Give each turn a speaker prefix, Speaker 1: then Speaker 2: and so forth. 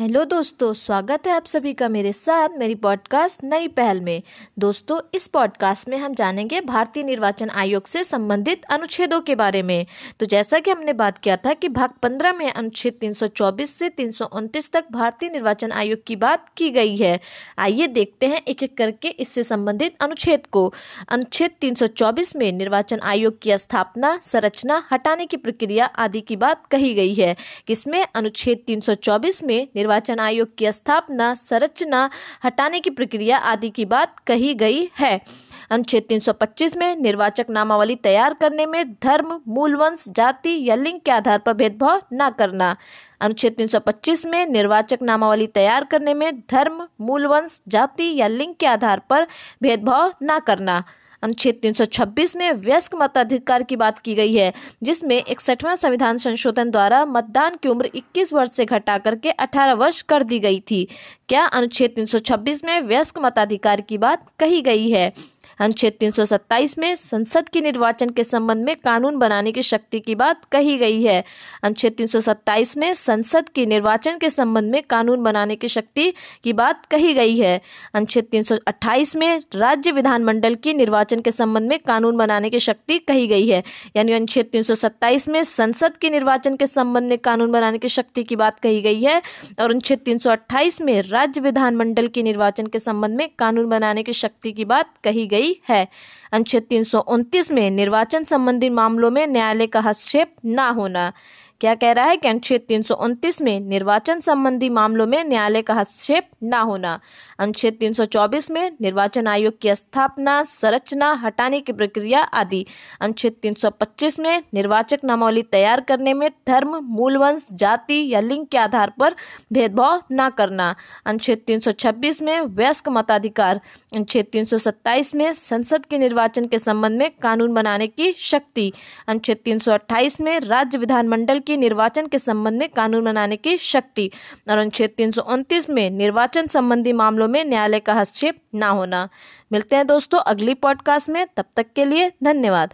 Speaker 1: Hello दोस्तों, स्वागत है आप सभी का मेरे साथ मेरी पॉडकास्ट नई पहल में। दोस्तों, इस पॉडकास्ट में हम जानेंगे भारतीय निर्वाचन आयोग से संबंधित अनुच्छेदों के बारे में। तो जैसा कि हमने बात किया था कि भाग 15 में अनुच्छेद 324 से तीन सौ उनतीस तक भारतीय निर्वाचन आयोग की बात की गई है। आइए देखते हैं एक एक करके इससे संबंधित अनुच्छेद को। अनुच्छेद तीन सौ चौबीस में निर्वाचन आयोग की स्थापना, संरचना, हटाने की प्रक्रिया आदि की बात कही गई है। किसमें अनुच्छेद तीन सौ चौबीस में निर्वाचन आयोग की स्थापना, संरचना हटाने की प्रक्रिया आदि की बात कही गई है। अनुच्छेद 325 में निर्वाचक नामावली तैयार करने में धर्म, मूलवंश, जाति या लिंग के आधार पर भेदभाव न करना। अनुच्छेद 325 में निर्वाचक नामावली तैयार करने में धर्म, मूलवंश, जाति या लिंग के आधार पर भेदभाव न करना। अनुच्छेद 326 में वयस्क मताधिकार की बात की गई है, जिसमें इकसठवा संविधान संशोधन द्वारा मतदान की उम्र 21 वर्ष से घटा करके 18 वर्ष कर दी गई थी। क्या अनुच्छेद 326 में वयस्क मताधिकार की बात कही गई है? अनुच्छेद 327 में संसद के निर्वाचन के संबंध में कानून बनाने की शक्ति की बात कही गई है। अनुच्छेद 327 में संसद के निर्वाचन के संबंध में कानून बनाने की शक्ति की बात कही गई है। अनुच्छेद 328 में राज्य विधानमंडल की निर्वाचन के संबंध में कानून बनाने की शक्ति कही गई है। यानी अनुच्छेद तीन सौ सत्ताईस में संसद के निर्वाचन के संबंध में कानून बनाने की शक्ति की बात कही गई है और अनुच्छेद तीन सौ अट्ठाईस में राज्य विधानमंडल के निर्वाचन के संबंध में कानून बनाने की शक्ति की बात कही गई है। अनुच्छेद तीन सौ उनतीस में निर्वाचन संबंधी मामलों में न्यायालय का हस्तक्षेप न होना। क्या कह रहा है कि अनुच्छेद तीन सौ उनतीस में निर्वाचन संबंधी मामलों में न्यायालय का हस्तक्षेप न होना, अनुच्छेद 324 में निर्वाचन आयोग की स्थापना, संरचना हटाने की प्रक्रिया आदि, अनुच्छेद 325 में निर्वाचक नामावली तैयार करने में धर्म, मूलवंश, जाति या लिंग के आधार पर भेदभाव न करना, अनुच्छेद 326 में वयस्क मताधिकार, अनुच्छेद तीन सौ सत्ताईस में संसद के निर्वाचन के संबंध में कानून बनाने की शक्ति, अनुच्छेद तीन सौ अट्ठाईस में राज्य विधानमंडल की निर्वाचन के संबंध में कानून बनाने की शक्ति और अनुच्छेद तीन सौ उनतीस में निर्वाचन संबंधी मामलों में न्यायालय का हस्तक्षेप न होना। मिलते हैं दोस्तों अगली पॉडकास्ट में। तब तक के लिए धन्यवाद।